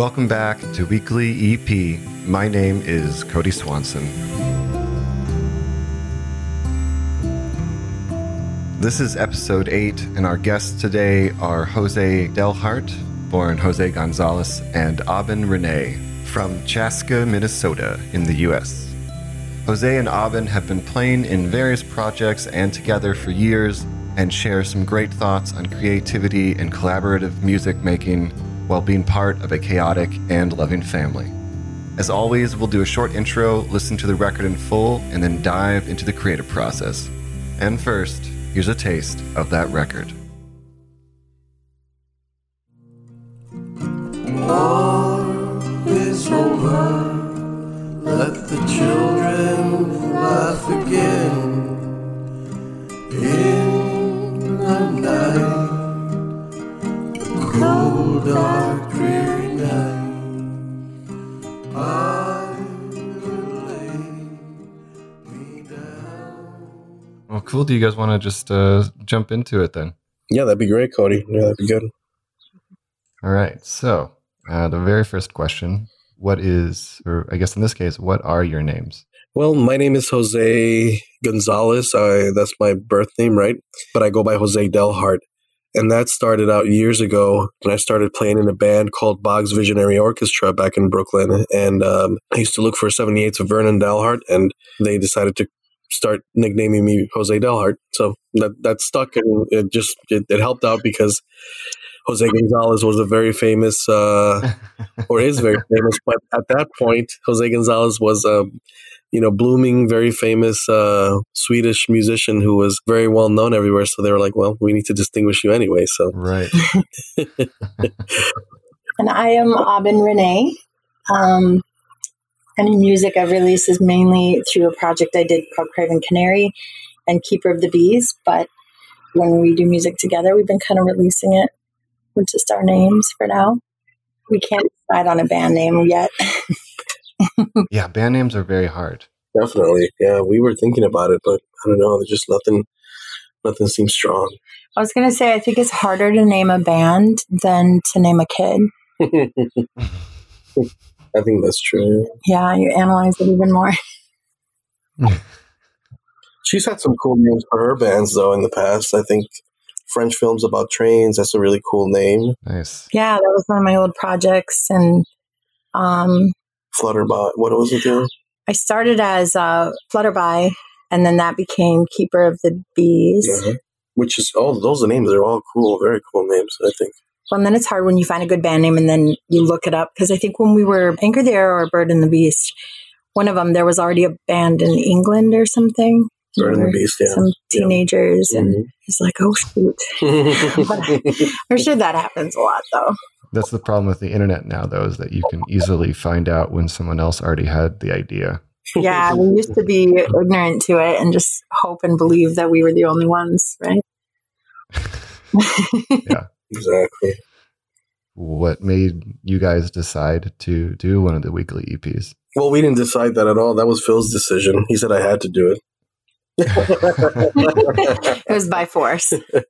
Welcome back to Weekly EP. My name is Cody Swanson. This is episode 8, and our guests today are Jose Dalhart, born Jose Gonzalez, and Aben Rene from Chaska, Minnesota, in the US. Jose and Aben have been playing in various projects and together for years and share some great thoughts on creativity and collaborative music making while being part of a chaotic and loving family. As always, we'll do a short intro, listen to the record in full, and then dive into the creative process. And first, Here's a taste of that record. Do you guys want to just uh, jump into it then? Yeah, that'd be great, Cody. Yeah, that'd be good. All right. So, uh, the very first question what is, or I guess in this case, what are your names? Well, my name is Jose Gonzalez. I, that's my birth name, right? But I go by Jose Dalhart. And that started out years ago when I started playing in a band called Boggs Visionary Orchestra back in Brooklyn. And um, I used to look for 78s of Vernon Dalhart, and they decided to start nicknaming me Jose Dalhart. So that that stuck, and it just it, it helped out because Jose Gonzalez was a very famous, uh, or is very famous. But at that point, Jose Gonzalez was a, you know, blooming, very famous uh, Swedish musician who was very well known everywhere. So they were like, "Well, we need to distinguish you anyway." So Right. And I am Aben Renee. Um, any music I've released is mainly through a project I did called Craven Canary and Keeper of the Bees. But when we do music together, we've been kind of releasing it with just our names for now. We can't decide on a band name yet. Yeah, band names are very hard. definitely, yeah, we were thinking about it, but I don't know. There's just nothing, nothing seems strong. I was going to say, I think it's harder to name a band than to name a kid. I think that's true. Yeah, you analyze it even more. She's had some cool names for her bands though in the past. I think French films about trains. That's a really cool name. Nice. Yeah, that was one of my old projects. And um, Flutterbot. What was it doing? I started as uh, Flutterby, and then that became Keeper of the Bees. Yeah. Which is all those names are all cool, very cool names. I think. Well, and then it's hard when you find a good band name and then you look it up. Because I think when we were Anchor There or Bird and the Beast, one of them, there was already a band in England or something. Bird and the Beast, yeah. Some teenagers, and Mhm. it's like, oh, shoot. I'm sure that happens a lot, though. That's the problem with the internet now, though, is that you can easily find out when someone else already had the idea. Yeah, we used to be ignorant to it and just hope and believe that we were the only ones, right? exactly. What made you guys decide to do one of the weekly EPs? Well, we didn't decide that at all. That was Phil's decision. He said I had to do it. it was by force. I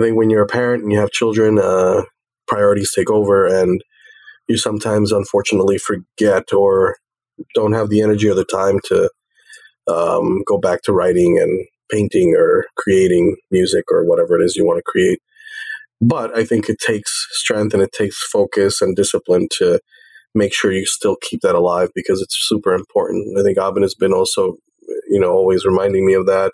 think when you're a parent and you have children, uh, priorities take over, and you sometimes, unfortunately, forget or don't have the energy or the time to um, go back to writing and painting or creating music or whatever it is you want to create. But I think it takes strength and it takes focus and discipline to make sure you still keep that alive because it's super important. I think Abin has been also, you know, always reminding me of that,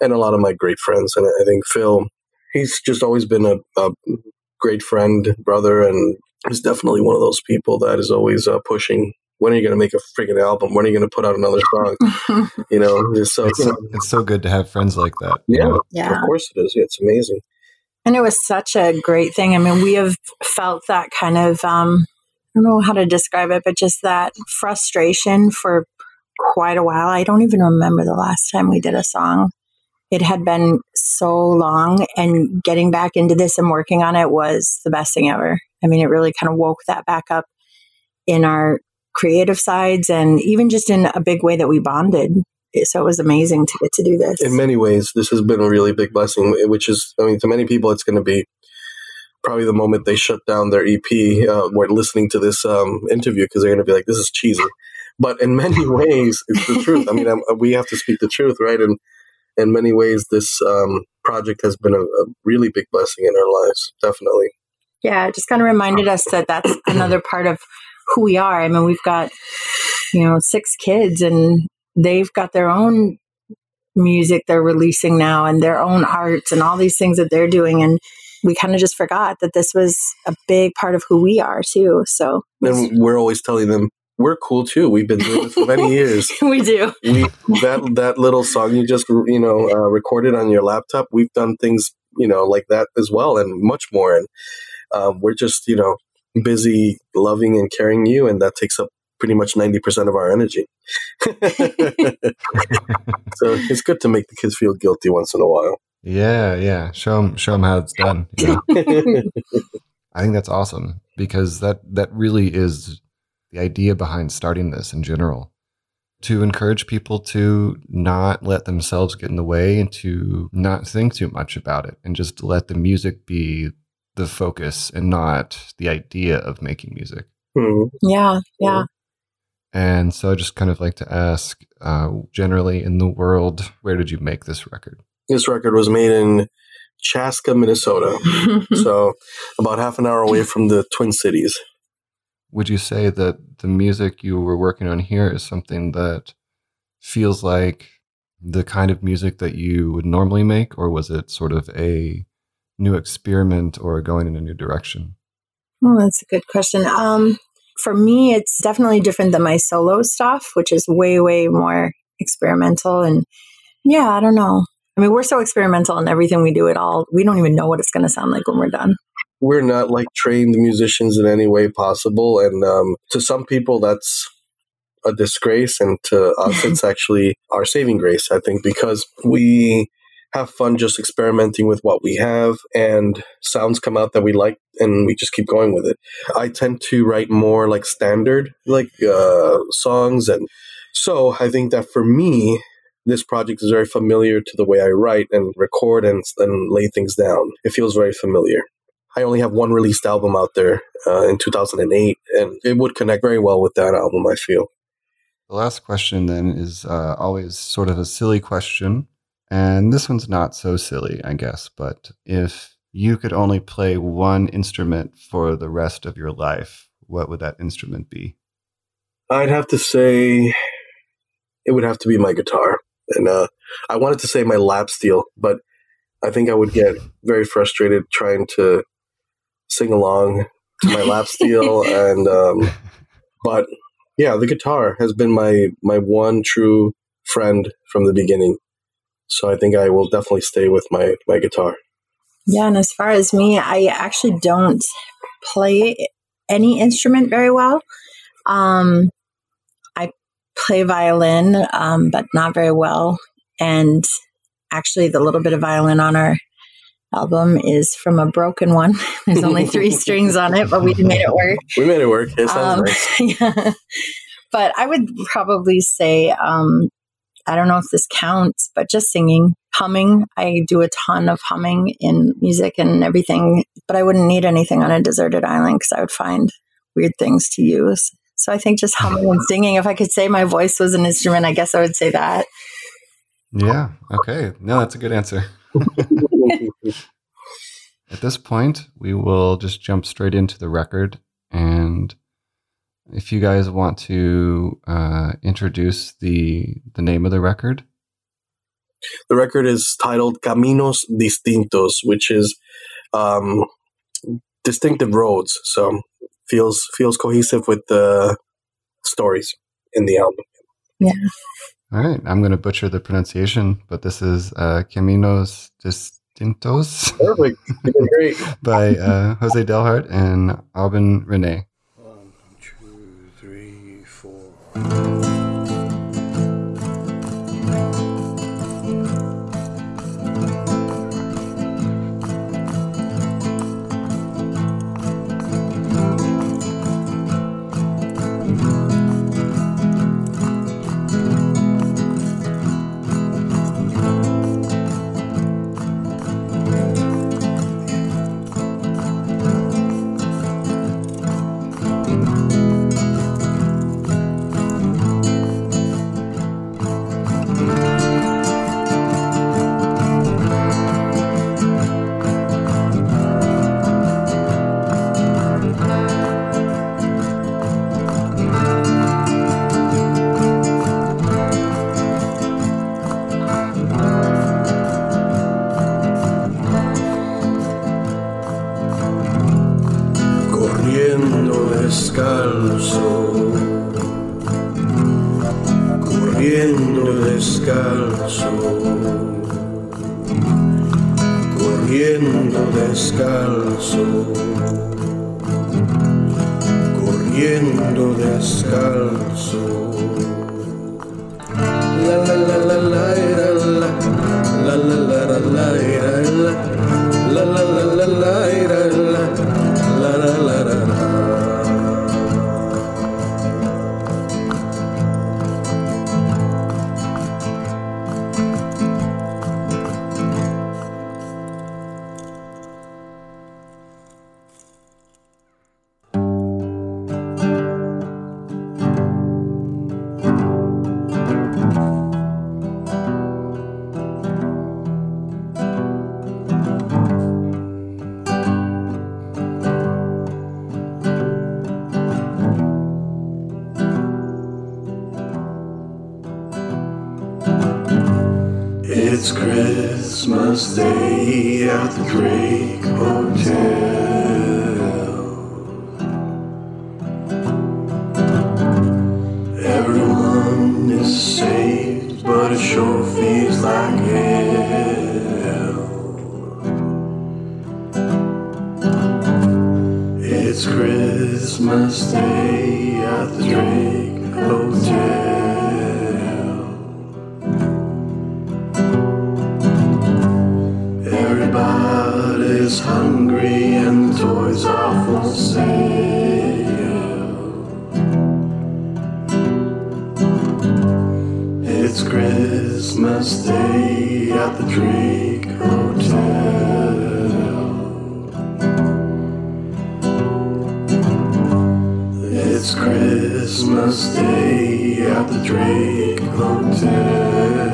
and a lot of my great friends. And I think Phil, he's just always been a, a great friend, brother, and he's definitely one of those people that is always uh, pushing. When are you going to make a freaking album? When are you going to put out another song? You know, just so, It's so, it's so good to have friends like that. you yeah, know? yeah. of course it is. Yeah, it's amazing. And it was such a great thing. I mean, we have felt that kind of, um, I don't know how to describe it, but just that frustration for quite a while. I don't even remember the last time we did a song. It had been so long, and getting back into this and working on it was the best thing ever. I mean, it really kind of woke that back up in our creative sides and even just in a big way that we bonded. So it was amazing to get to do this. in many ways, this has been a really big blessing, which is, I mean, to many people, it's going to be probably the moment they shut down their EP uh, when listening to this um, interview because they're going to be like, "This is cheesy." But in many ways, it's the truth. I mean, I'm, we have to speak the truth, right? And in many ways, this um, project has been a, a really big blessing in our lives. Definitely. Yeah, it just kind of reminded us that that's another part of who we are. I mean, we've got, you know, six kids and they've got their own music they're releasing now and their own arts and all these things that they're doing. And we kind of just forgot that this was a big part of who we are too. So And we're always telling them we're cool too. We've been doing this for many years. we do. We that that little song you just you know uh, recorded on your laptop. We've done things you know like that as well, and much more. And um, we're just you know busy loving and caring you, and that takes up pretty much ninety percent of our energy. so it's good to make the kids feel guilty once in a while. Yeah, yeah. Show them, show them how it's done. You know? I think that's awesome because that that really is the idea behind starting this in general. To encourage people to not let themselves get in the way and to not think too much about it and just let the music be the focus and not the idea of making music. Hmm. Yeah, yeah. And so I just kind of like to ask uh, generally in the world, where did you make this record? This record was made in Chaska, Minnesota, so about half an hour away from the Twin Cities. would you say that the music you were working on here is something that feels like the kind of music that you would normally make or was it sort of a new experiment or going in a new direction Well, that's a good question. Um, for me, it's definitely different than my solo stuff, which is way, way more experimental. And yeah, I don't know. I mean, we're so experimental in everything we do. at all we don't even know what it's going to sound like when we're done. We're not like trained musicians in any way possible, and um, to some people that's a disgrace, and to us it's actually our saving grace. I think because we have fun just experimenting with what we have, and sounds come out that we like, and we just keep going with it. I tend to write more like standard like uh, songs, and so I think that for me, this project is very familiar to the way I write and record and, and lay things down. It feels very familiar. I only have one released album out there uh, in 2008, and it would connect very well with that album, I feel. the last question then is uh, always sort of a silly question and this one's not so silly i guess but if you could only play one instrument for the rest of your life what would that instrument be I'd have to say it would have to be my guitar. And uh, I wanted to say my lap steel, but I think I would get very frustrated trying to sing along to my lap steel. and um, but yeah, the guitar has been my my one true friend from the beginning. So I think I will definitely stay with my my guitar. Yeah, and as far as me, I actually don't play any instrument very well. Um, I play violin, um, but not very well. And actually, the little bit of violin on our album is from a broken one. There's only three strings on it, but we made it work. We made it work. It sounds Um, nice. yeah. But I would probably say, um, I don't know if this counts, but just singing, humming. I do a ton of humming in music and everything, but I wouldn't need anything on a deserted island because I would find weird things to use. So I think just humming and singing, if I could say my voice was an instrument, I guess I would say that. yeah okay no that's a good answer At this point, we will just jump straight into the record. And if you guys want to uh, introduce the the name of the record, The record is titled Caminos Distintos, which is um, distinctive roads. So feels feels cohesive with the stories in the album. Yeah. all right, I'm going to butcher the pronunciation, but this is uh, Caminos Distintos Perfect. Great. by uh, Jose Dalhart and Alban Rene. One, two, three, four. heard descalzo, corriendo descalzo, corriendo descalzo, corriendo descalzo. La la la la la la la la la la la Christmas Day at the Drake Hotel. It's Christmas Day at the Drake Hotel.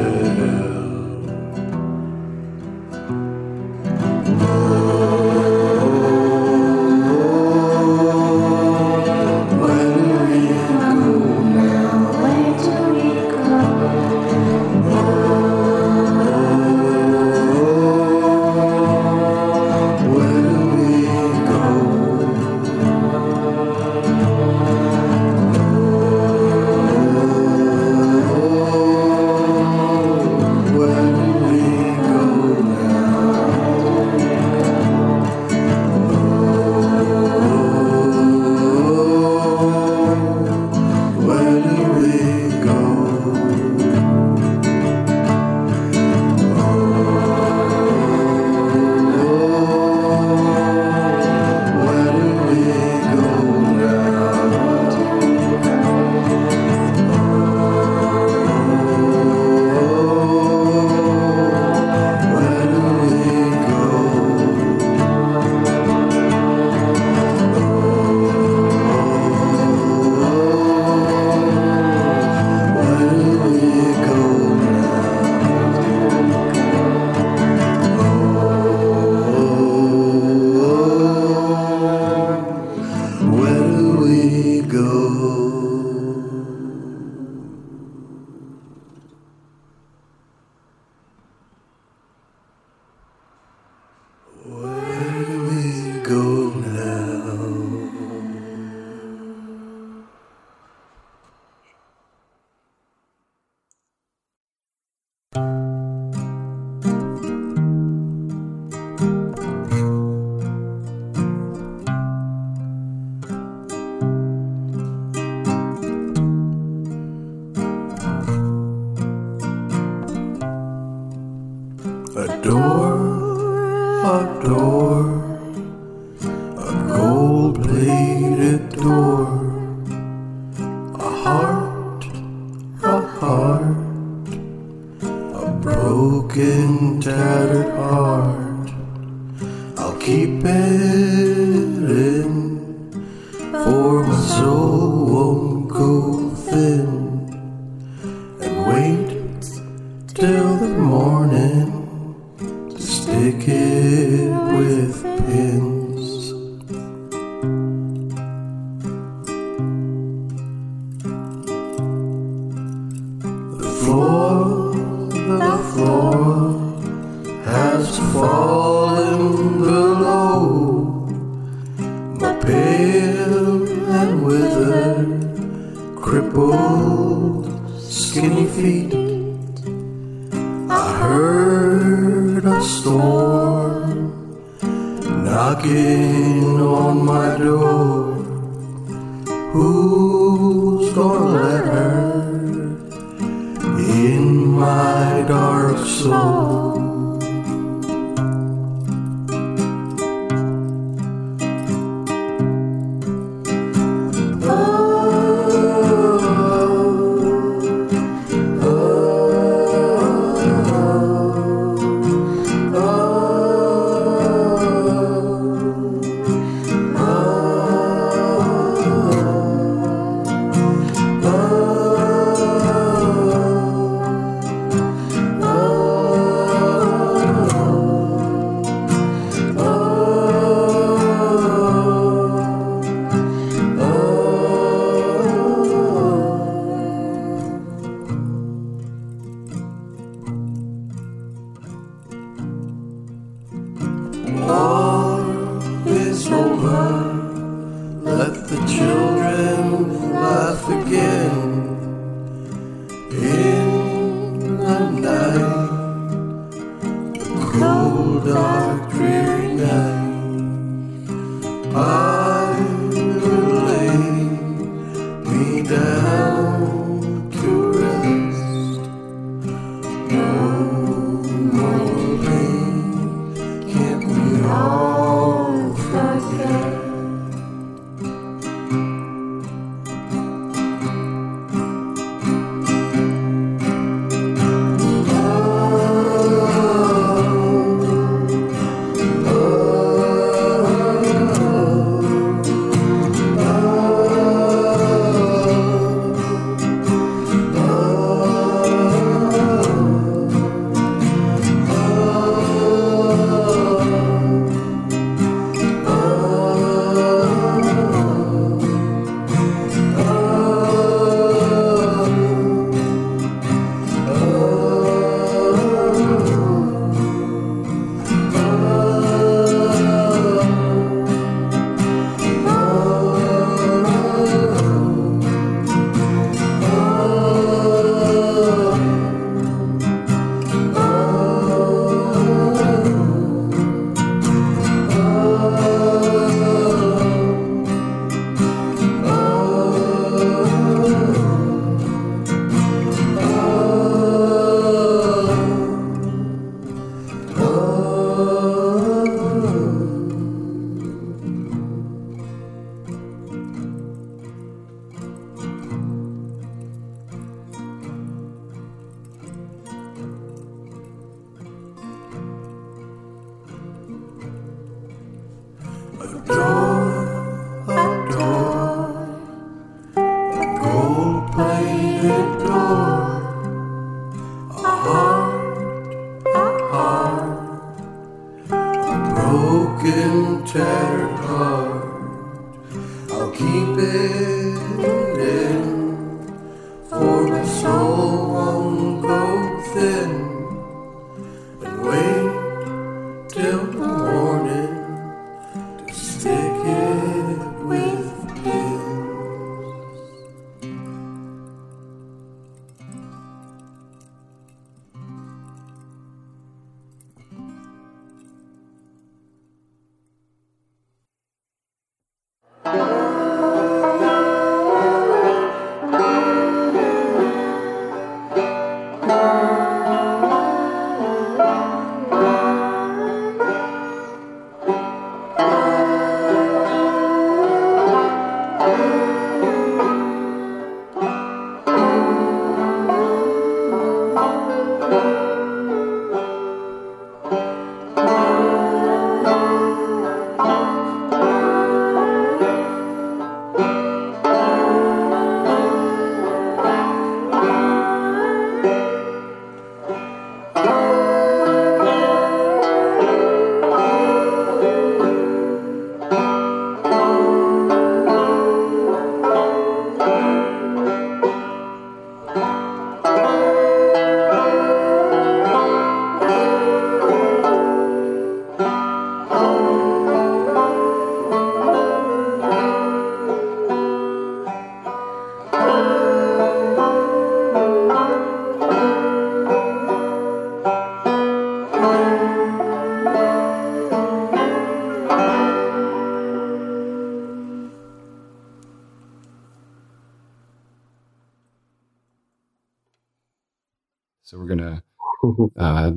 Oh. My dark soul?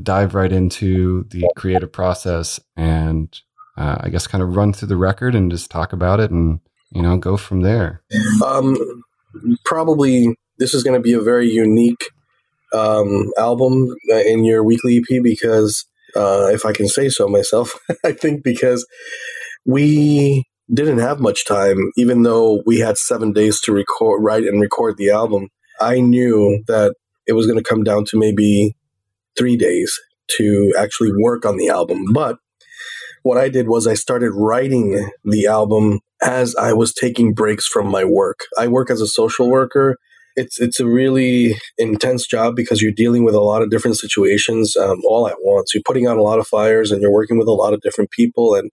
Dive right into the creative process and uh, I guess kind of run through the record and just talk about it and you know go from there. Um, probably this is going to be a very unique um, album uh, in your weekly EP because, uh, if I can say so myself, I think because we didn't have much time, even though we had seven days to record, write, and record the album. I knew that it was going to come down to maybe three days to actually work on the album. But what I did was I started writing the album as I was taking breaks from my work. I work as a social worker. It's it's a really intense job because you're dealing with a lot of different situations um, all at once. You're putting out a lot of fires and you're working with a lot of different people. And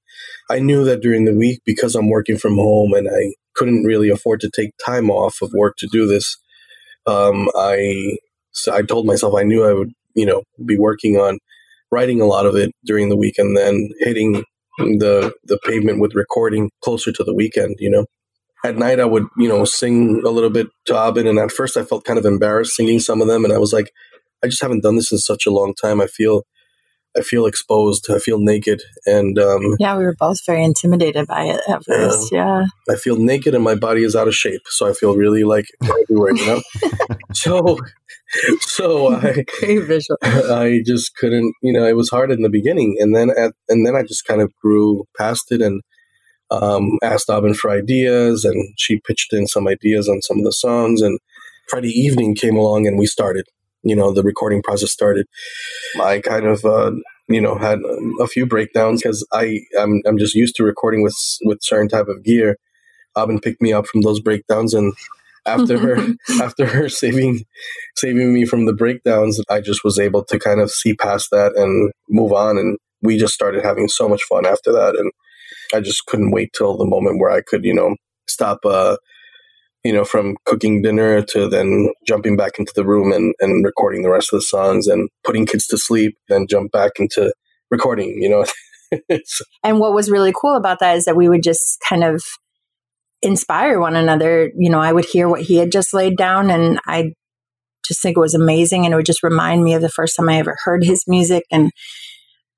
I knew that during the week, because I'm working from home and I couldn't really afford to take time off of work to do this, um, I so I told myself I knew I would you know be working on writing a lot of it during the week and then hitting the the pavement with recording closer to the weekend you know? At night i would you know sing a little bit to abin and at first i felt kind of embarrassed singing some of them and i was like i just haven't done this in such a long time. I feel i feel exposed i feel naked and um, yeah we were both very intimidated by it at first yeah i feel naked and my body is out of shape so i feel really like everywhere you know so so I. I just couldn't, you know, it was hard in the beginning, and then at, and then I just kind of grew past it and um, asked Abin for ideas, and she pitched in some ideas on some of the songs, and Friday evening came along, and we started. You know, the recording process started. I kind of, uh, you know, had a few breakdowns because I, I'm, I'm just used to recording with with certain type of gear. Abin picked me up from those breakdowns, and after her after her saving saving me from the breakdowns i just was able to kind of see past that and move on and we just started having so much fun after that and i just couldn't wait till the moment where i could you know stop uh you know from cooking dinner to then jumping back into the room and, and recording the rest of the songs and putting kids to sleep then jump back into recording you know and what was really cool about that is that we would just kind of inspire one another. You know, I would hear what he had just laid down and I just think it was amazing. And it would just remind me of the first time I ever heard his music. And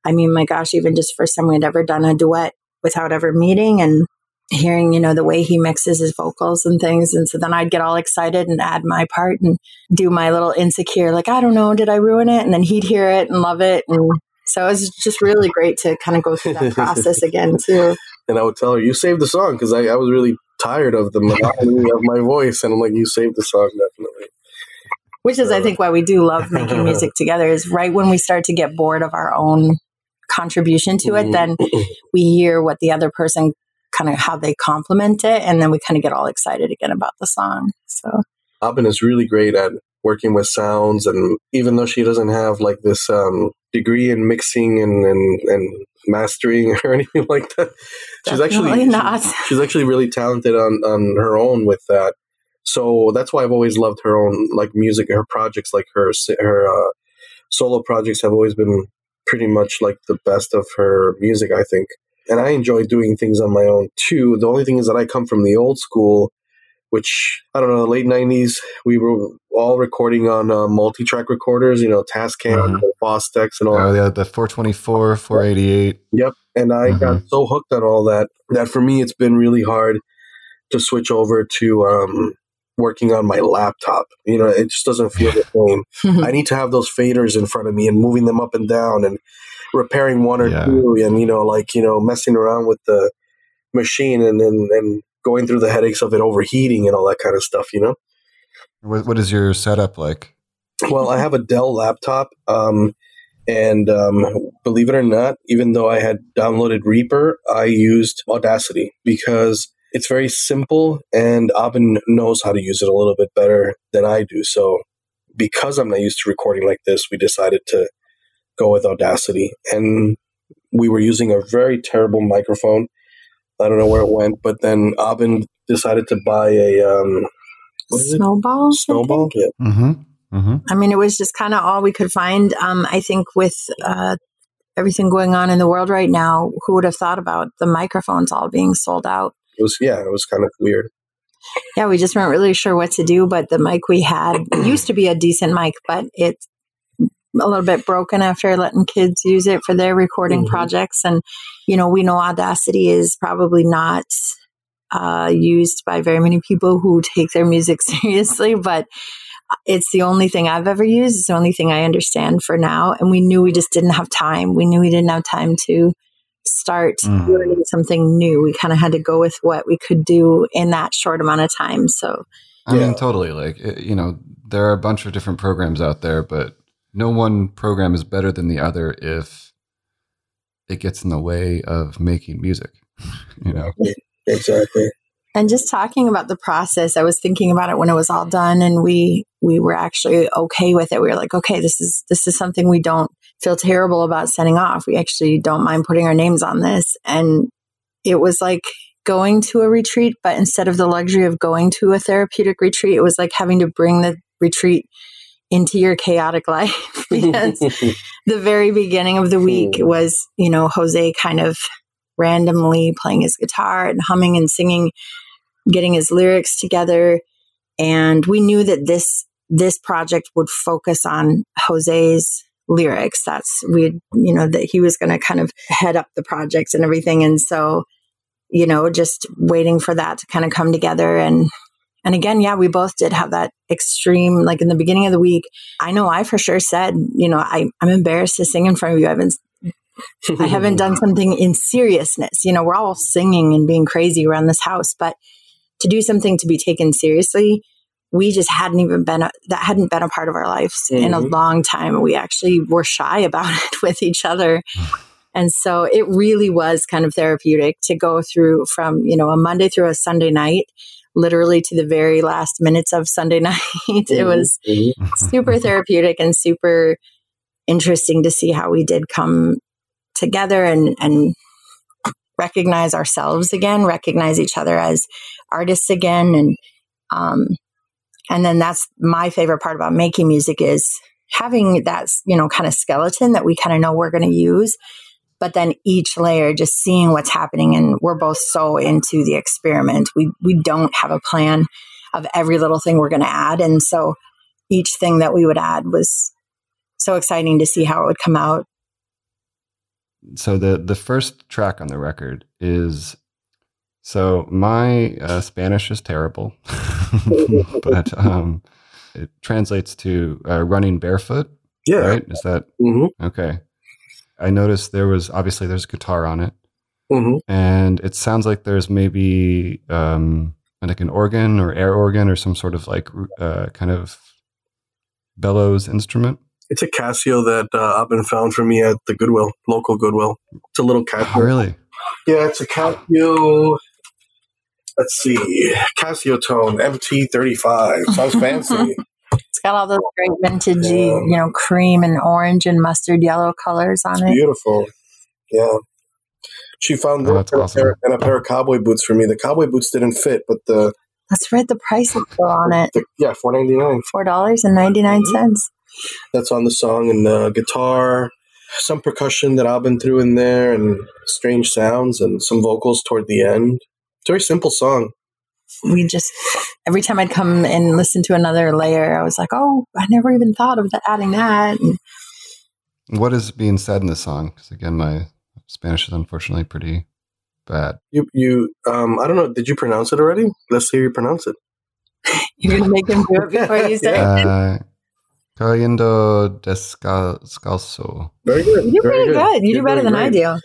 I mean, my gosh, even just first time we'd ever done a duet without ever meeting and hearing, you know, the way he mixes his vocals and things. And so then I'd get all excited and add my part and do my little insecure, like, I don't know, did I ruin it? And then he'd hear it and love it. And so it was just really great to kind of go through that process again, too. And I would tell her, you saved the song because I, I was really tired of the monotony of my voice. And I'm like, you saved the song, definitely. Which is, I think, why we do love making music together is right when we start to get bored of our own contribution to it, mm-hmm. then we hear what the other person kind of how they complement it. And then we kind of get all excited again about the song. So Abin is really great at working with sounds. And even though she doesn't have like this um, degree in mixing and, and, and mastering or anything like that. She's Definitely actually not. She's, she's actually really talented on on her own with that. So that's why I've always loved her own like music. Her projects, like her her uh, solo projects, have always been pretty much like the best of her music. I think, and I enjoy doing things on my own too. The only thing is that I come from the old school which I don't know, the late '90s. We were all recording on uh, multi-track recorders, you know, Tascam, mm-hmm. Fostex, and all. Oh yeah, the 424, 488. Yep, and I mm-hmm. got so hooked on all that that for me it's been really hard to switch over to um, working on my laptop. You know, it just doesn't feel the same. I need to have those faders in front of me and moving them up and down and repairing one or yeah. two, and you know, like you know, messing around with the machine and and, and going through the headaches of it overheating and all that kind of stuff, you know? What, what is your setup like? Well, I have a Dell laptop. Um, and um, believe it or not, even though I had downloaded Reaper, I used Audacity because it's very simple and Abin knows how to use it a little bit better than I do. So, because I'm not used to recording like this, we decided to go with Audacity. And we were using a very terrible microphone I don't know where it went, but then Abin decided to buy a um, snowball. Snowball, yeah. Mm-hmm. Mm-hmm. I mean, it was just kind of all we could find. Um, I think with uh, everything going on in the world right now, who would have thought about the microphones all being sold out? It was yeah, it was kind of weird. Yeah, we just weren't really sure what to do. But the mic we had used to be a decent mic, but it a little bit broken after letting kids use it for their recording Mhm. projects. And, you know, we know Audacity is probably not uh, used by very many people who take their music seriously, but it's the only thing I've ever used. It's the only thing I understand for now. And we knew we just didn't have time. We knew we didn't have time to start Mhm. learning something new. We kind of had to go with what we could do in that short amount of time. So, I Yeah. mean, totally. Like, you know, there are a bunch of different programs out there, but no one program is better than the other if it gets in the way of making music. You know, Exactly. and just talking about the process, I was thinking about it when it was all done and we we were actually okay with it. We were like, okay, this is this is something we don't feel terrible about sending off. We actually don't mind putting our names on this. And it was like going to a retreat, but instead of the luxury of going to a therapeutic retreat, it was like having to bring the retreat into your chaotic life because the very beginning of the week Hmm. was, you know, Jose kind of randomly playing his guitar and humming and singing, getting his lyrics together. And we knew that this this project would focus on Jose's lyrics. That's we you know that he was going to kind of head up the project and everything. And so, you know, just waiting for that to kind of come together and and again, yeah, we both did have that extreme, like in the beginning of the week. I know I for sure said, you know, I, I'm embarrassed to sing in front of you. I haven't, I haven't done something in seriousness. You know, we're all singing and being crazy around this house, but to do something to be taken seriously, we just hadn't even been, a, that hadn't been a part of our lives in a Mhm. long time. We actually were shy about it with each other. And so it really was kind of therapeutic to go through from, you know, a Monday through a Sunday night, literally to the very last minutes of Sunday night. it was Mhm. super therapeutic and super interesting to see how we did come together and, and recognize ourselves again, recognize each other as artists again. And, um, and then that's my favorite part about making music is having that, you know, kind of skeleton that we kind of know we're going to use. But then each layer, just seeing what's happening, and we're both so into the experiment. We we don't have a plan of every little thing we're going to add, and so each thing that we would add was so exciting to see how it would come out. so the the first track on the record is so my uh, Spanish is terrible, but um, it translates to uh, running barefoot. Yeah. Right? Is that hmm okay? I noticed there was obviously there's guitar on it, hmm and it sounds like there's maybe um, like an organ or air organ or some sort of like uh, kind of bellows instrument. It's a Casio that uh, Abin found for me at the Goodwill, local Goodwill. It's a little Casio. Oh, really? Yeah, it's a Casio. Let's see, Casio Tone MT35. Sounds fancy. It's got all those great vintagey, Yeah. you know, cream and orange and mustard yellow colors on It's it. beautiful. Yeah. She found Oh, that and, a awesome. pair, and a pair of cowboy boots for me. The cowboy boots didn't fit, but the, Let's read the price is still on it. the yeah, four ninety nine. Four dollars and ninety nine mm-hmm. cents. That's on the song and the guitar, some percussion that I've been threw in there, and strange sounds and some vocals toward the end. It's a very simple song. We just every time I'd come and listen to another layer, I was like, "Oh, I never even thought of that, adding that." And What is being said in the song? Because again, my Spanish is unfortunately pretty bad. You you um I don't know. Did you pronounce it already? Let's hear you pronounce it. you're gonna make him do it before you say it. Uh, Cayendo descalzo. Very good. You do very pretty good. You You're do better doing than I great. do.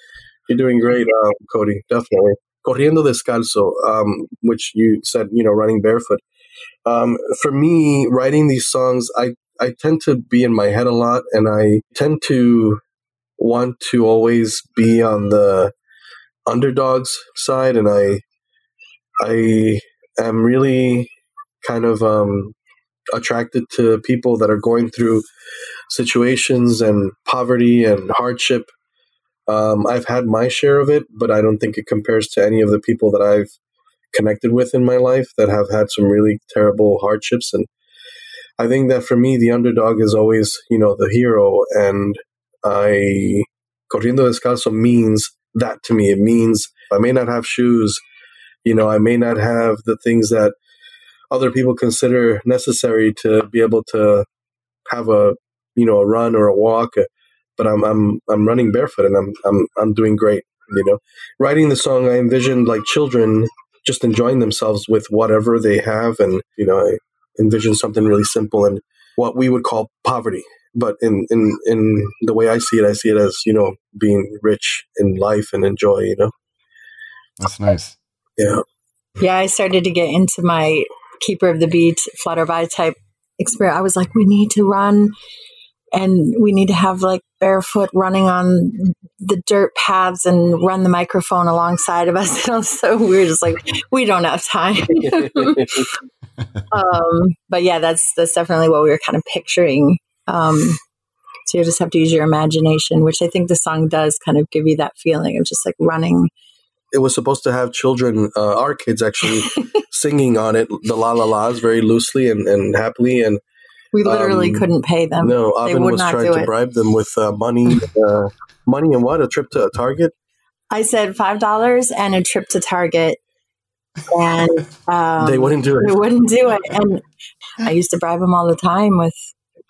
You're doing great, um, Cody. Definitely. Corriendo descalzo, um, which you said, you know, running barefoot. Um, for me, writing these songs, I, I tend to be in my head a lot and I tend to want to always be on the underdogs side. And I, I am really kind of, um, attracted to people that are going through situations and poverty and hardship um, I've had my share of it, but I don't think it compares to any of the people that I've connected with in my life that have had some really terrible hardships. And I think that for me, the underdog is always, you know, the hero. And I, corriendo descalzo means that to me. It means I may not have shoes, you know, I may not have the things that other people consider necessary to be able to have a you know a run or a walk, but I'm I'm I'm running barefoot and I'm I'm I'm doing great. You know, writing the song, I envisioned like children just enjoying themselves with whatever they have, and you know, I envisioned something really simple and what we would call poverty. But in in in the way I see it, I see it as you know being rich in life and enjoy. You know, That's nice. yeah. Yeah, I started to get into my Keeper of the Bees, flutter by type experience. I was like, we need to run and we need to have like barefoot running on the dirt paths and run the microphone alongside of us. And I was so weird. It's like, we don't have time. um, but yeah, that's that's definitely what we were kind of picturing. Um, so you just have to use your imagination, which I think the song does kind of give you that feeling of just like running. it was supposed to have children, uh, our kids actually singing on it, the la la la's very loosely and, and happily. And We literally Um, couldn't pay them. no, they Avin would was not trying to it. bribe them with uh, money, uh, money and what? A trip to a Target? I said five dollars and a trip to Target, and um, they wouldn't do it. They wouldn't do it, and I used to bribe them all the time with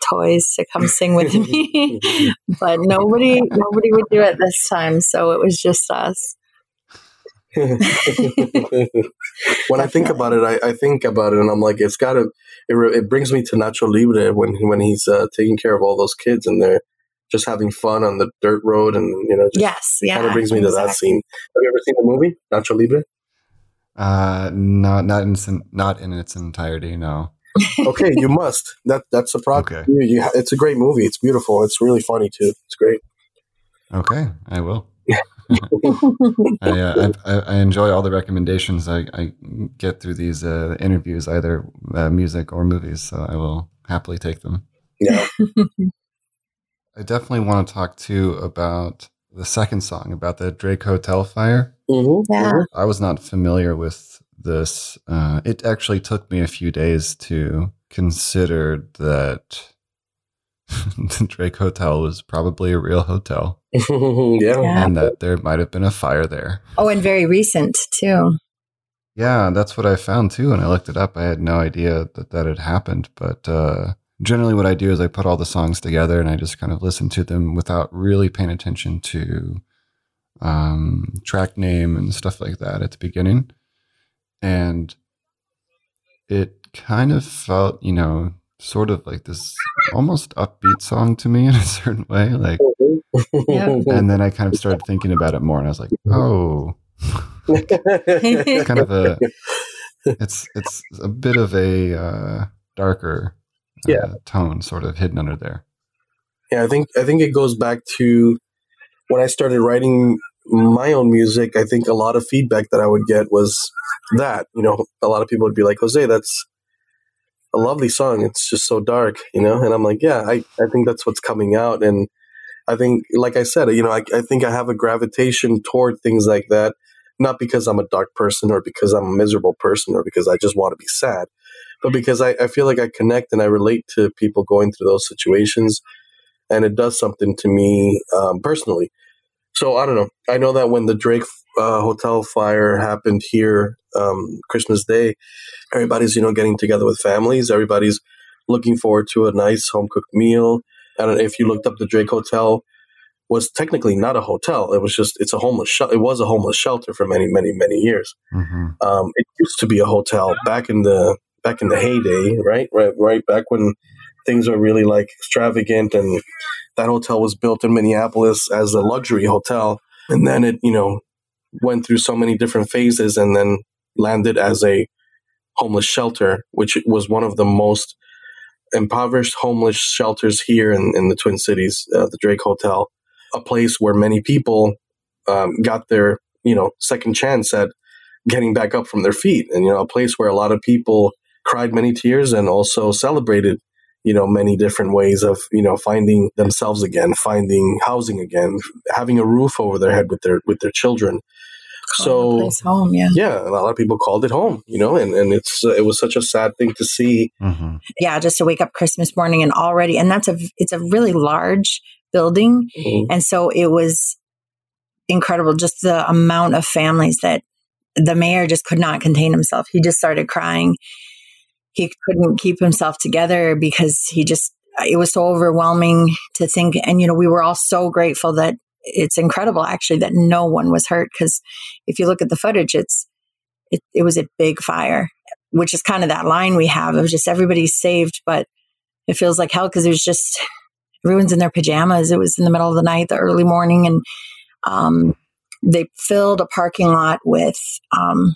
toys to come sing with me, but nobody nobody would do it this time. So it was just us. when I think about it, I, I think about it, and I'm like, it's got to. It, re- it brings me to Nacho Libre when when he's uh, taking care of all those kids and they're just having fun on the dirt road, and you know, just Yes, yeah. kind of brings me to that scene. Have you ever seen the movie Nacho Libre? Uh, not not in its- not in its entirety. No. Okay, you must. That that's a project. Okay. You, you, it's a great movie. It's beautiful. It's really funny too. It's great. Okay, I will. I, uh, I I I enjoy all the recommendations I, I get through these uh, interviews, either uh, music or movies. So I will happily take them. Yeah. I definitely want to talk too about the second song about the Drake Hotel fire. Mm-hmm. Yeah. I was not familiar with this. Uh, it actually took me a few days to consider that the Drake Hotel was probably a real hotel yeah. Yeah. and that there might have been a fire there. Oh, and very recent too. Yeah, that's what I found too. When I looked it up, I had no idea that that had happened. But uh, generally, what I do is I put all the songs together and I just kind of listen to them without really paying attention to um, track name and stuff like that at the beginning. And it kind of felt, you know, sort of like this almost upbeat song to me in a certain way. Like, Yeah. and then I kind of started thinking about it more, and I was like, oh, it's kind of a it's it's a bit of a uh, darker uh, Yeah. tone sort of hidden under there Yeah, I think I think it goes back to when I started writing my own music. I think a lot of feedback that I would get was that you know a lot of people would be like, "Jose, that's a lovely song. It's just so dark," you know. And I'm like, "Yeah, I I think that's what's coming out." And I think, like I said, you know, I, I think I have a gravitation toward things like that, not because I'm a dark person or because I'm a miserable person or because I just want to be sad, but because I, I feel like I connect and I relate to people going through those situations and it does something to me um, personally. So I don't know. I know that when the Drake uh, hotel fire happened here, um, Christmas Day, everybody's you know getting together with families. Everybody's looking forward to a nice home cooked meal. And if you looked up the Drake Hotel was technically not a hotel. It was just it's a homeless shel- it was a homeless shelter for many many many years. hmm Um, it used to be a hotel back in the back in the heyday, right? Right, right back when things were really like extravagant, and that hotel was built in Minneapolis as a luxury hotel, and then it, you know, went through so many different phases, and then landed as a homeless shelter, which was one of the most impoverished homeless shelters here in, in the Twin Cities, uh, the Drake Hotel, a place where many people um, got their, you know, second chance at getting back up from their feet. And you know a place where a lot of people cried many tears and also celebrated you know many different ways of you know finding themselves again finding housing again having a roof over their head with their with their children Calling so place home, yeah. yeah a lot of people called it home you know and and it's uh, it was such a sad thing to see hmm Yeah, just to wake up Christmas morning and already, and that's a, it's a really large building. And so it was incredible just the amount of families that the mayor just could not contain himself. He just started crying. He couldn't keep himself together because he just, it was so overwhelming to think. And, you know, we were all so grateful that it's incredible actually that no one was hurt. Cause if you look at the footage, it's, it, it was a big fire, which is kind of that line we have. Was just everybody's saved, but it feels like hell because it was just everyone's in their pajamas. It was in the middle of the night, the early morning, and um, they filled a parking lot with um,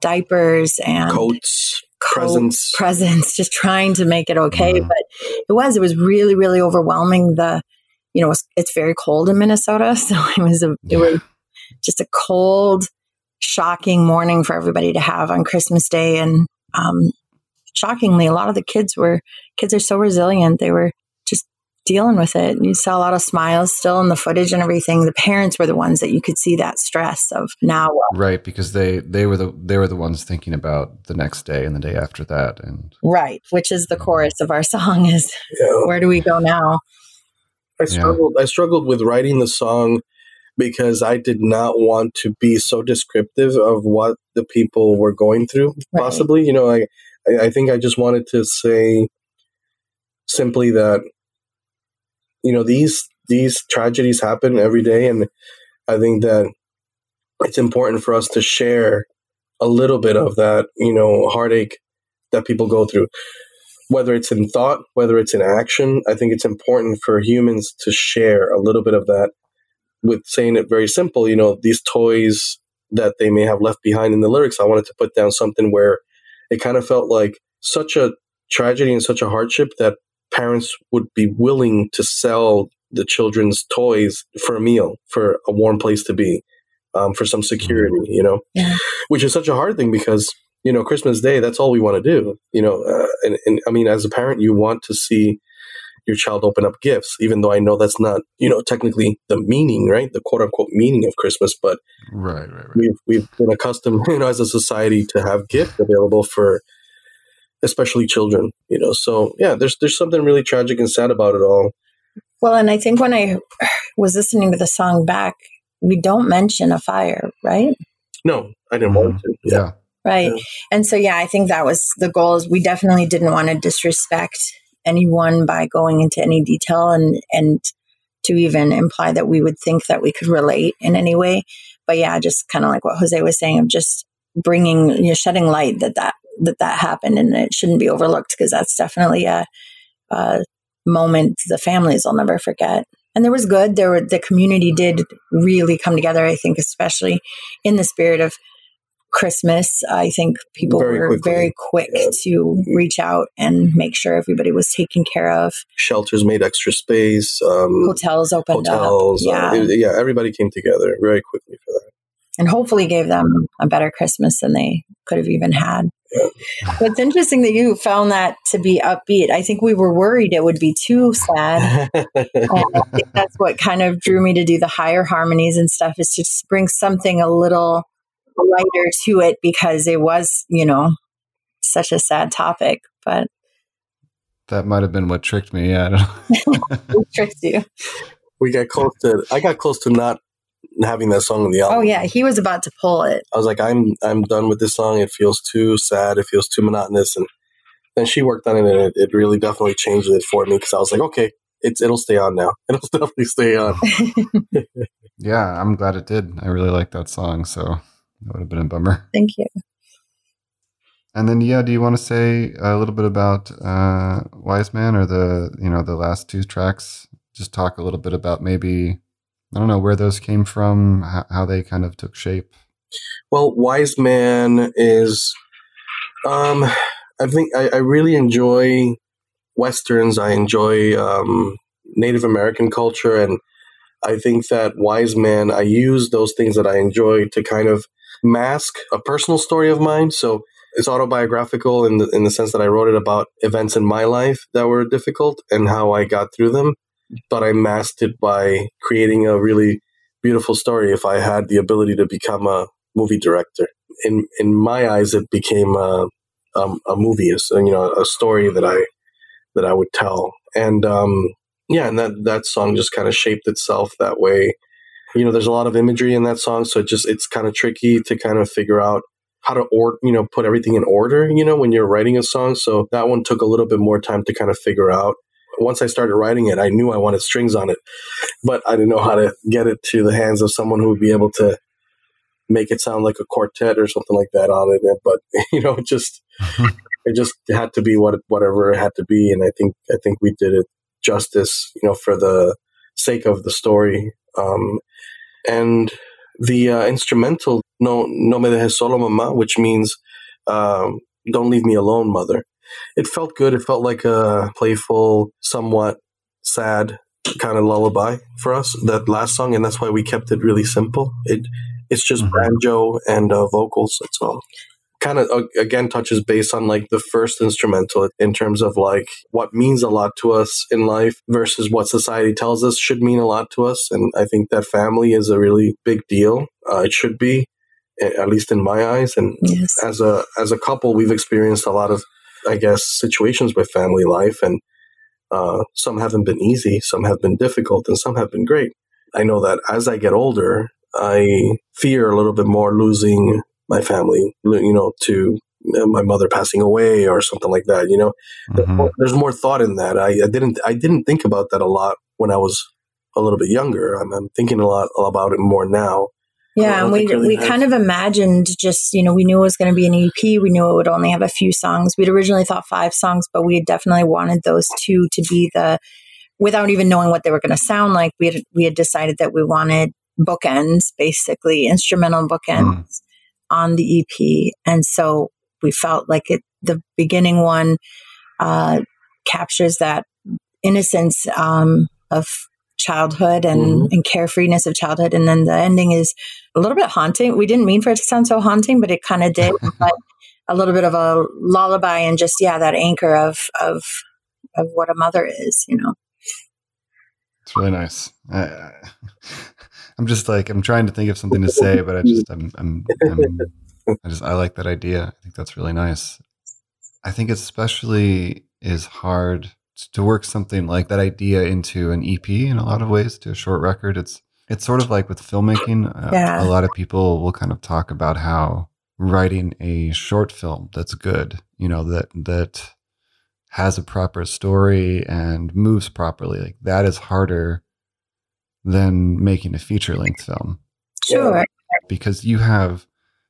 diapers and Coats, presents. presents, just trying to make it okay. Mhm. But it was, it was really, really overwhelming. The, you know, it's, it's very cold in Minnesota, so it was a, it was just a cold, shocking morning for everybody to have on Christmas Day, and um, shockingly, a lot of the kids were kids are so resilient. They were dealing with it. And You saw a lot of smiles still in the footage and everything. The parents were the ones that you could see that stress of now? Right, because they they were the they were the ones thinking about the next day and the day after that, and Right, which is the chorus of our song is Yeah. where do we go now? I struggled. I struggled with writing the song because I did not want to be so descriptive of what the people were going through. Right. Possibly, you know, I I I think I just wanted to say simply that you know these these tragedies happen every day, and I think that it's important for us to share a little bit of that, you know, heartache that people go through whether it's in thought, whether it's in action, I think it's important for humans to share a little bit of that with saying it very simple. You know, these toys that they may have left behind in the lyrics, I wanted to put down something where it kind of felt like such a tragedy and such a hardship that parents would be willing to sell the children's toys for a meal, for a warm place to be, um, for some security, you know, Yeah. which is such a hard thing because you know, Christmas Day, that's all we want to do. You know, uh, and, and I mean, as a parent, you want to see your child open up gifts, even though I know that's not, you know, technically the meaning, right? The quote unquote meaning of Christmas, but right, right, right. we've we've been accustomed, you know, as a society to have gifts available for especially children, you know. So yeah, there's there's something really tragic and sad about it all. Well, and I think when I was listening to the song back, we don't mention a fire, right? No, I didn't want mm-hmm. to. Yeah. Yeah, Right. Yeah. And so, yeah, I think that was the goal is we definitely didn't want to disrespect anyone by going into any detail and, and to even imply that we would think that we could relate in any way. But yeah, just kind of like what Jose was saying of just bringing, you know, shedding light that that, that, that happened and it shouldn't be overlooked because that's definitely a, a moment the families will never forget. And there was good. There were, the community did really come together, I think, especially in the spirit of Christmas, I think people Very were quickly. very quick Yeah. to reach out and make sure everybody was taken care of. Shelters made extra space. Um, Hotels opened hotels. up, uh, yeah, it- yeah, everybody came together very quickly for that. and hopefully gave them a better Christmas than they could have even had. Yeah. It's interesting that you found that to be upbeat. I think we were worried it would be too sad. and I think that's what kind of drew me to do the higher harmonies and stuff is to just bring something a little lighter to it because it was, you know, such a sad topic. But that might have been what tricked me. Yeah, I don't know. tricked you. we got close to. I got close to not having that song on the album. Oh yeah, he was about to pull it. I was like, I'm I'm done with this song. It feels too sad. It feels too monotonous. And then she worked on it, and it, it really definitely changed it for me because I was like, okay, it's it'll stay on now. It'll definitely stay on. yeah, I'm glad it did. I really like that song, so that would have been a bummer. Thank you. And then, yeah, do you want to say a little bit about uh, Wise Man or the you know the last two tracks? Just talk a little bit about maybe I don't know where those came from, how, they kind of took shape. Well, Wise Man is, um, I think I, I really enjoy westerns. I enjoy um, Native American culture, and I think that Wise Man. I use those things that I enjoy to kind of mask a personal story of mine. So it's autobiographical in the in the sense that I wrote it about events in my life that were difficult and how I got through them. But I masked it by creating a really beautiful story. If I had the ability to become a movie director. In in my eyes, it became a um, a movie, a, you know, a story that I that I would tell, and um, yeah, and that that song just kind of shaped itself that way. You know, there's a lot of imagery in that song, so it just it's kind of tricky to kind of figure out how to or you know put everything in order. You know, when you're writing a song, so that one took a little bit more time to kind of figure out. Once I started writing it, I knew I wanted strings on it, but I didn't know how to get it to the hands of someone who would be able to make it sound like a quartet or something like that on it. But you know, it just it just had to be what whatever it had to be, and I think I think we did it justice, you know, for the sake of the story. Um, and the uh, instrumental "No No me dejes solo, mamá," which means um, "Don't leave me alone, mother." It felt good. It felt like a playful, somewhat sad kind of lullaby for us. That last song, and that's why we kept it really simple. It it's just mm-hmm. banjo and uh, vocals. That's all. Kind of uh, again touches base on like the first instrumental in terms of like what means a lot to us in life versus what society tells us should mean a lot to us. And I think that family is a really big deal. Uh, it should be, at least in my eyes. And yes. as a as a couple, we've experienced a lot of, I guess, situations with family life, and uh, some haven't been easy, some have been difficult, and some have been great. I know that as I get older, I fear a little bit more losing my family, you know, to uh, my mother passing away or something like that. You know, mm-hmm. there's more thought in that. I, I, didn't I didn't think about that a lot when I was a little bit younger. I'm, I'm thinking a lot about it more now. Yeah, and we really we kind of imagined just you know we knew it was going to be an EP. We knew it would only have a few songs. We'd originally thought five songs, but we definitely wanted those two to be the without even knowing what they were going to sound like. We had we had decided that we wanted bookends, basically instrumental bookends mm. on the EP. And so we felt like it, the beginning one uh, captures that innocence um, of childhood and, mm-hmm. and carefreeness of childhood. And then the ending is a little bit haunting. We didn't mean for it to sound so haunting, but it kind of did. but a little bit of a lullaby and just, yeah, that anchor of, of, of what a mother is, you know. It's really nice. I, I'm just like I'm trying to think of something to say, but I just I'm, I'm, I'm I just I like that idea. I think that's really nice. I think it especially is hard to work something like that idea into an EP in a lot of ways to a short record. It's it's sort of like with filmmaking. Uh, yeah. A lot of people will kind of talk about how writing a short film that's good, you know, that that has a proper story and moves properly. Like that is harder than making a feature length film. Sure. Because you have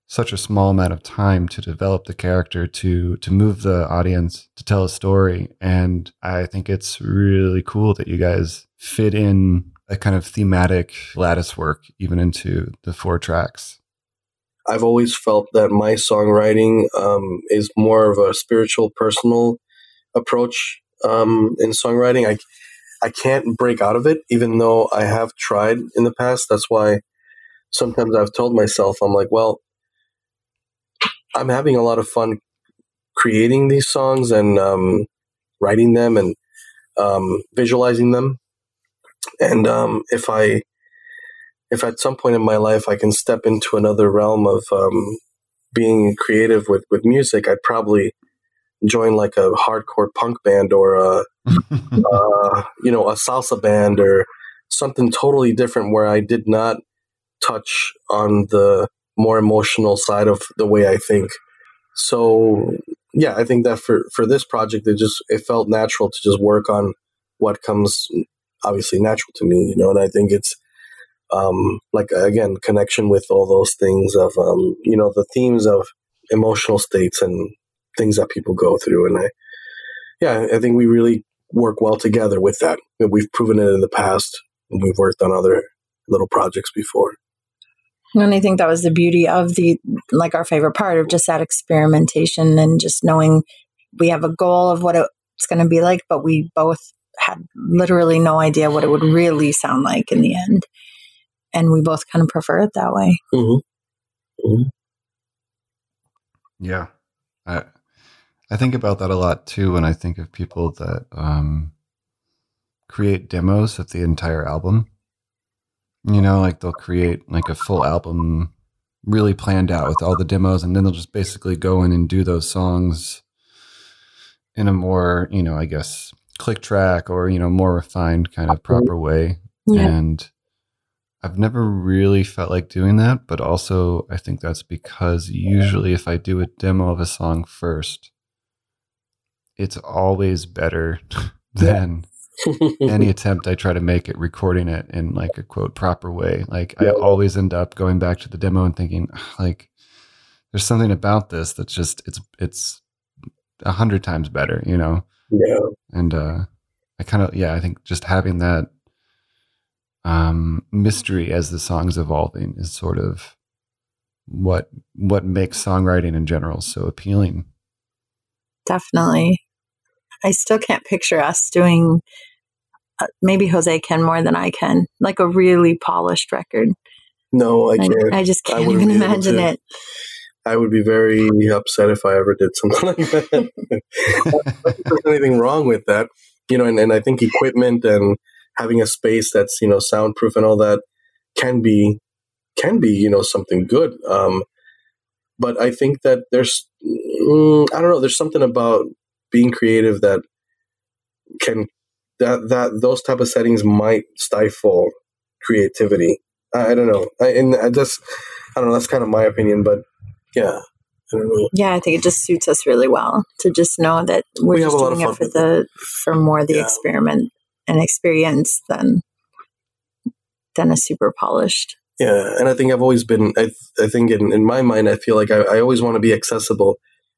such a small amount of time to develop the character to to move the audience to tell a story and i think it's really cool that you guys fit in a kind of thematic lattice work even into the four tracks i've always felt that my songwriting um, is more of a spiritual personal approach um, in songwriting i I can't break out of it, even though I have tried in the past. That's why sometimes I've told myself, I'm like, well, I'm having a lot of fun creating these songs and um, writing them and um, visualizing them. And um, if I, if at some point in my life I can step into another realm of um, being creative with with music, I'd probably join like a hardcore punk band or a uh, you know a salsa band or something totally different where I did not touch on the more emotional side of the way I think. So yeah, I think that for for this project, it just it felt natural to just work on what comes obviously natural to me, you know, and I think it's um, like again connection with all those things of um, you know the themes of emotional states and things that people go through. And I, yeah, I think we really work well together with that. We've proven it in the past. And we've worked on other little projects before. And I think that was the beauty of the, like our favorite part of just that experimentation and just knowing we have a goal of what it's going to be like, but we both had literally no idea what it would really sound like in the end. And we both kind of prefer it that way. Mm-hmm. Mm-hmm. Yeah. I, I think about that a lot too when I think of people that um, create demos of the entire album. You know, like they'll create like a full album really planned out with all the demos, and then they'll just basically go in and do those songs in a more, you know, I guess click track or, you know, more refined kind of proper mm-hmm. way. Yeah. And I've never really felt like doing that, but also I think that's because usually if I do a demo of a song first, it's always better than any attempt I try to make at recording it in like a quote proper way. Like I always end up going back to the demo and thinking like there's something about this that's just it's it's a hundred times better, you know? Yeah. And uh I kind of yeah, I think just having that um mystery as the song's evolving is sort of what what makes songwriting in general so appealing. Definitely. I still can't picture us doing, uh, maybe Jose can more than I can, like a really polished record. No, I I, can't. I just can't wouldn't even imagine to. it. I would be very upset if I ever did something like that. There's anything wrong with that, you know. And, and I think equipment and having a space that's you know soundproof and all that can be can be you know something good. Um, but I think that there's mm, I don't know. There's something about being creative that can that that those type of settings might stifle creativity. I, I don't know. I, and I just I don't know. That's kind of my opinion, but yeah, I don't know. Yeah, I think it just suits us really well to just know that we're We just doing it for the for more the Yeah. experiment and experience than than a super polished. Yeah, and I think I've always been. I I think in, in my mind, I feel like I, I always want to be accessible.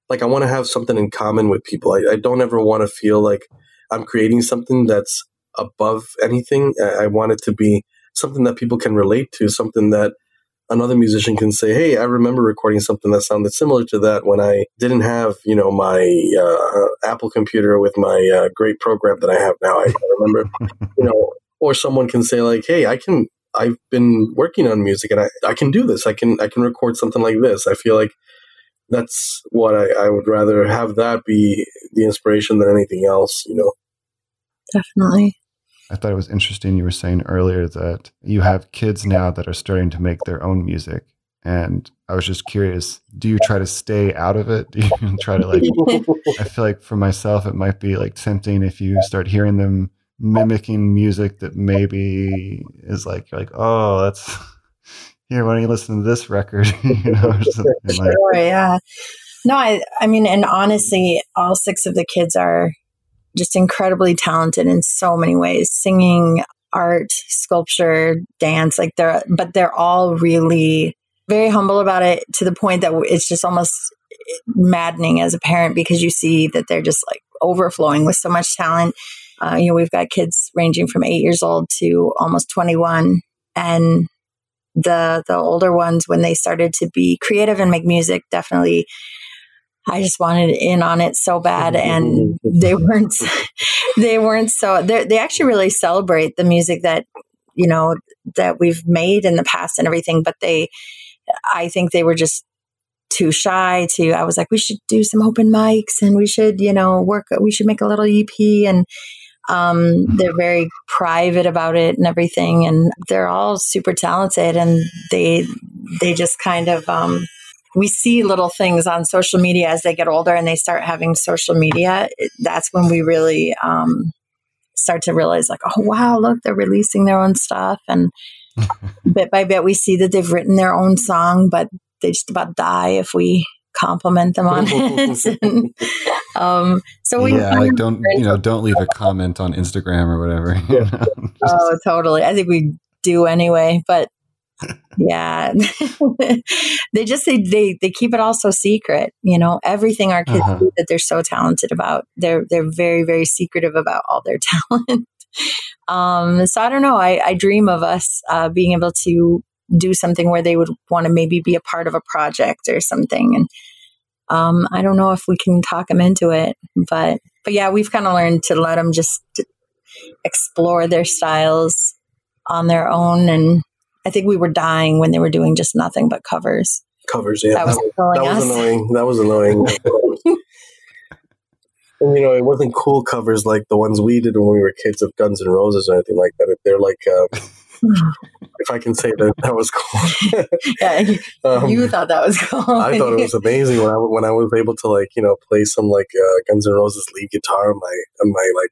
Like I want to have something in common with people. I, I don't ever want to feel like I'm creating something that's above anything. I, I want it to be something that people can relate to, something that another musician can say, "Hey, I remember recording something that sounded similar to that when I didn't have, you know, my uh, Apple computer with my uh, great program that I have now." I remember, you know, or someone can say like, "Hey, I can I've been working on music and I, I can do this. I can I can record something like this. I feel like that's what I, I would rather have that be the inspiration than anything else, you know. Definitely. I thought it was interesting you were saying earlier that you have kids now that are starting to make their own music. And I was just curious, do you try to stay out of it? Do you try to like I feel like for myself it might be like tempting if you start hearing them mimicking music that maybe is like you're like, oh, that's here, why don't you listen to this record? you know, or something like yeah. No, I I mean, and honestly, all six of the kids are just incredibly talented in so many ways. Singing, art, sculpture, dance, like they're but they're all really very humble about it to the point that it's just almost maddening as a parent because you see that they're just like overflowing with so much talent. Uh, you know, we've got kids ranging from eight years old to almost 21. And the the older ones, when they started to be creative and make music, definitely I just wanted in on it so bad, and they weren't. They weren't so. They they actually really celebrate the music that you know that we've made in the past and everything. But they, I think they were just too shy to. I was like, we should do some open mics, and we should you know work. We should make a little EP, and um, they're very private about it and everything. And they're all super talented, and they they just kind of. Um, we see little things on social media as they get older and they start having social media. That's when we really um, start to realize, like, oh, wow, look, they're releasing their own stuff. And bit by bit, we see that they've written their own song, but they just about die if we compliment them on it. and, um, so we, yeah, like don't you know, don't leave a comment on Instagram or whatever. you know? Oh, totally. I think we do anyway, but yeah, they just they, they they keep it all so secret. You know, everything our kids Uh-huh. do that they're so talented about. They're they're very very secretive about all their talent. um, so I don't know. I, I dream of us uh, being able to do something where they would want to maybe be a part of a project or something. And um, I don't know if we can talk them into it, but but yeah, we've kind of learned to let them just explore their styles on their own and I think we were dying when they were doing just nothing but covers. Covers, yeah. That was that, was annoying. That was annoying. and you know, it wasn't cool covers like the ones we did when we were kids of Guns N' Roses or anything like that. They're like, uh, if I can say that, that was cool. Yeah, you, Um, you thought that was cool. I thought it was amazing when I when I was able to like you know play some like uh, Guns N' Roses lead guitar on my on my like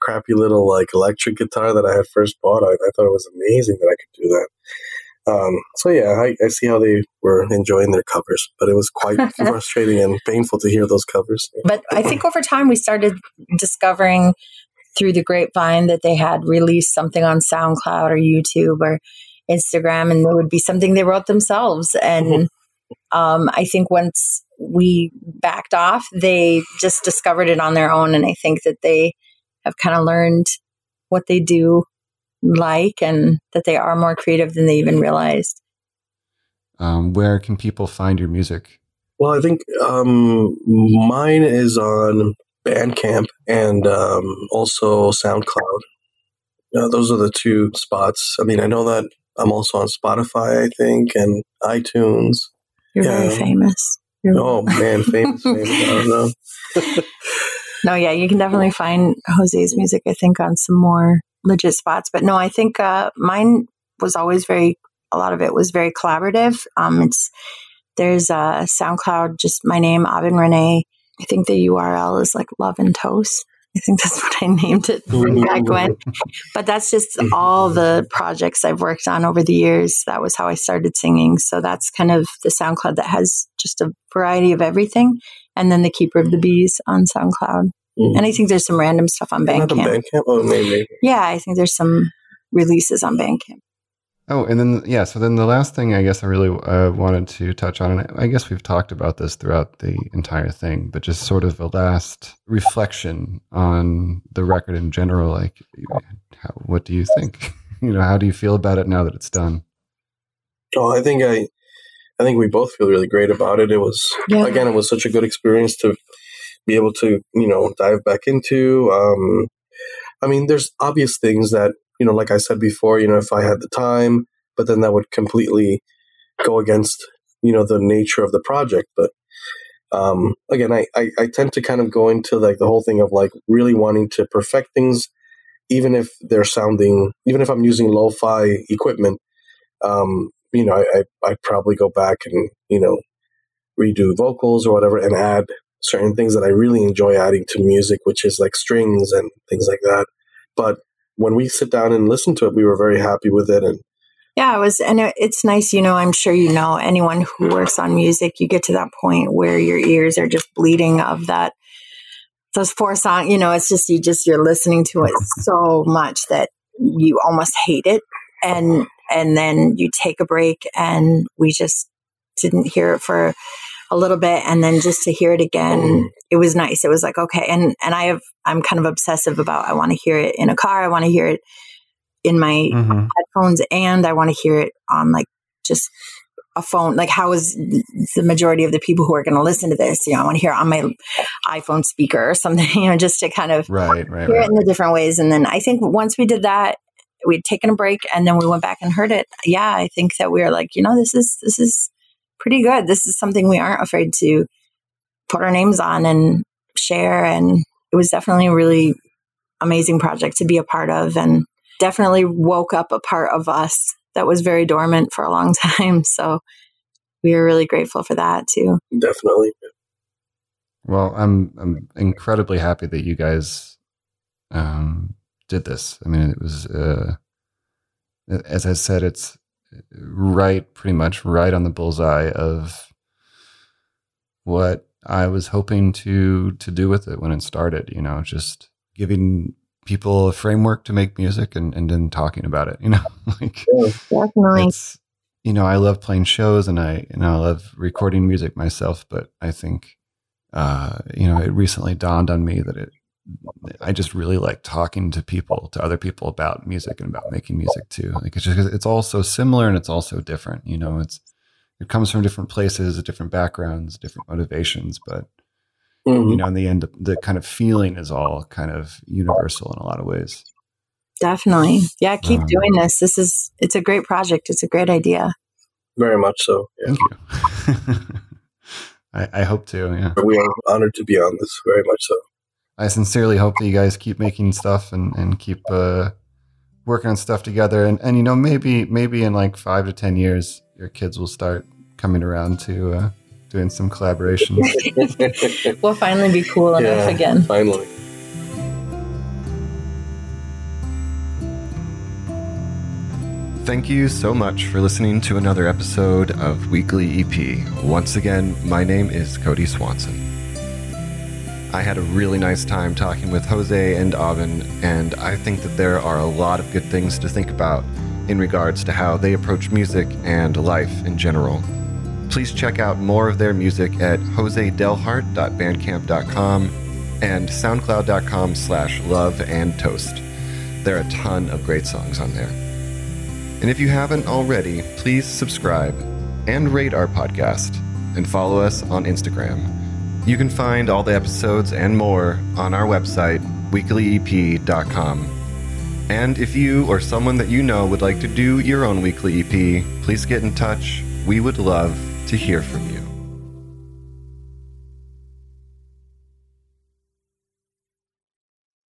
crappy little like electric guitar that I had first bought. I, I thought it was amazing that I could do that. Um, so yeah, I, I see how they were enjoying their covers, but it was quite frustrating and painful to hear those covers. but I think over time we started discovering through the grapevine that they had released something on SoundCloud or YouTube or Instagram, and it would be something they wrote themselves. And um, I think once we backed off, they just discovered it on their own. And I think that they have kind of learned what they do like and that they are more creative than they even realized. Um, where can people find your music? Well, I think um, mine is on Bandcamp and um, also SoundCloud. Uh, those are the two spots. I mean, I know that I'm also on Spotify, I think, and iTunes. You're Yeah. very famous. You're- Oh man, famous, famous. I don't know. No, yeah, you can definitely find Jose's music, I think, on some more legit spots. But no, I think uh, mine was always very, a lot of it was very collaborative. Um, it's, there's a SoundCloud, just my name, Avin Renee. I think the URL is like Love and Toast. I think that's what I named it back when. But that's just all the projects I've worked on over the years. That was how I started singing. So that's kind of the SoundCloud that has just a variety of everything. And then the Keeper of the Bees on SoundCloud. Mhm. And I think there's some random stuff on Bandcamp. Bandcamp. Oh, maybe. Yeah, I think there's some releases on Bandcamp. Oh, and then yeah, so then the last thing I guess I really uh, wanted to touch on, and I guess we've talked about this throughout the entire thing, but just sort of a last reflection on the record in general. Like, how, what do you think? You know, how do you feel about it now that it's done? Oh, I think I, I think we both feel really great about it. It was Yeah. again, it was such a good experience to be able to you know dive back into. Um, I mean, there's obvious things that you know, like I said before, you know, if I had the time, but then that would completely go against you know the nature of the project. But um, again, I, I I tend to kind of go into like the whole thing of like really wanting to perfect things, even if they're sounding, even if I'm using lo-fi equipment. Um, you know, I, I I'd probably go back and you know redo vocals or whatever and add certain things that I really enjoy adding to music, which is like strings and things like that. But when we sit down and listen to it, we were very happy with it. And Yeah, it was, and it's nice, you know, I'm sure you know anyone who works on music, you get to that point where your ears are just bleeding of that, those four songs, you know, it's just, you just, you're listening to it so much that you almost hate it. And, and then you take a break and we just didn't hear it for a little bit. And then just to hear it again, it was nice. It was like, okay. And, and I have, I'm kind of obsessive about, I want to hear it in a car. I want to hear it in my Mm-hmm. headphones and I want to hear it on like just a phone. Like, how is the majority of the people who are going to listen to this? You know, I want to hear it on my iPhone speaker or something, you know, just to kind of Right, right, hear it in the different ways. And then I think once we did that, we'd taken a break and then we went back and heard it. Yeah, I think that we were like, you know, this is, this is pretty good. This is something we aren't afraid to put our names on and share. And it was definitely a really amazing project to be a part of and definitely woke up a part of us that was very dormant for a long time. So we are really grateful for that too. definitely, Well, I'm I'm incredibly happy that you guys um, did this. I mean, it was uh, as I said, it's right, pretty much right on the bullseye of what I was hoping to to do with it when it started. You know, just giving people a framework to make music and and then talking about it. You know, like Definitely. you know i love playing shows and i you know i love recording music myself but i think uh you know it recently dawned on me that it i just really like talking to people to other people about music and about making music too like it's just it's all so similar and it's all so different you know it's it comes from different places different backgrounds different motivations but Mhm. you know in the end the kind of feeling is all kind of universal in a lot of ways Definitely. Yeah, keep Um, doing this. This is it's a great project. It's a great idea. very much so. Yeah. thank you I, I hope to yeah We are honored to be on this, very much so. I sincerely hope that you guys keep making stuff and, and keep uh, working on stuff together. And, and, you know, maybe maybe in like five to 10 years, your kids will start coming around to uh, doing some collaborations. We'll finally be cool enough Yeah. again. Finally. Thank you so much for listening to another episode of Weekly EP. Once again, my name is Cody Swanson. I had a really nice time talking with Jose and Aubin, and I think that there are a lot of good things to think about in regards to how they approach music and life in general. Please check out more of their music at josedalhart.bandcamp.com and soundcloud.com slash love and toast. There are a ton of great songs on there. And if you haven't already, please subscribe and rate our podcast and follow us on Instagram. You can find all the episodes and more on our website, weeklyep.com. And if you or someone that you know would like to do your own weekly EP, please get in touch. We would love to hear from you.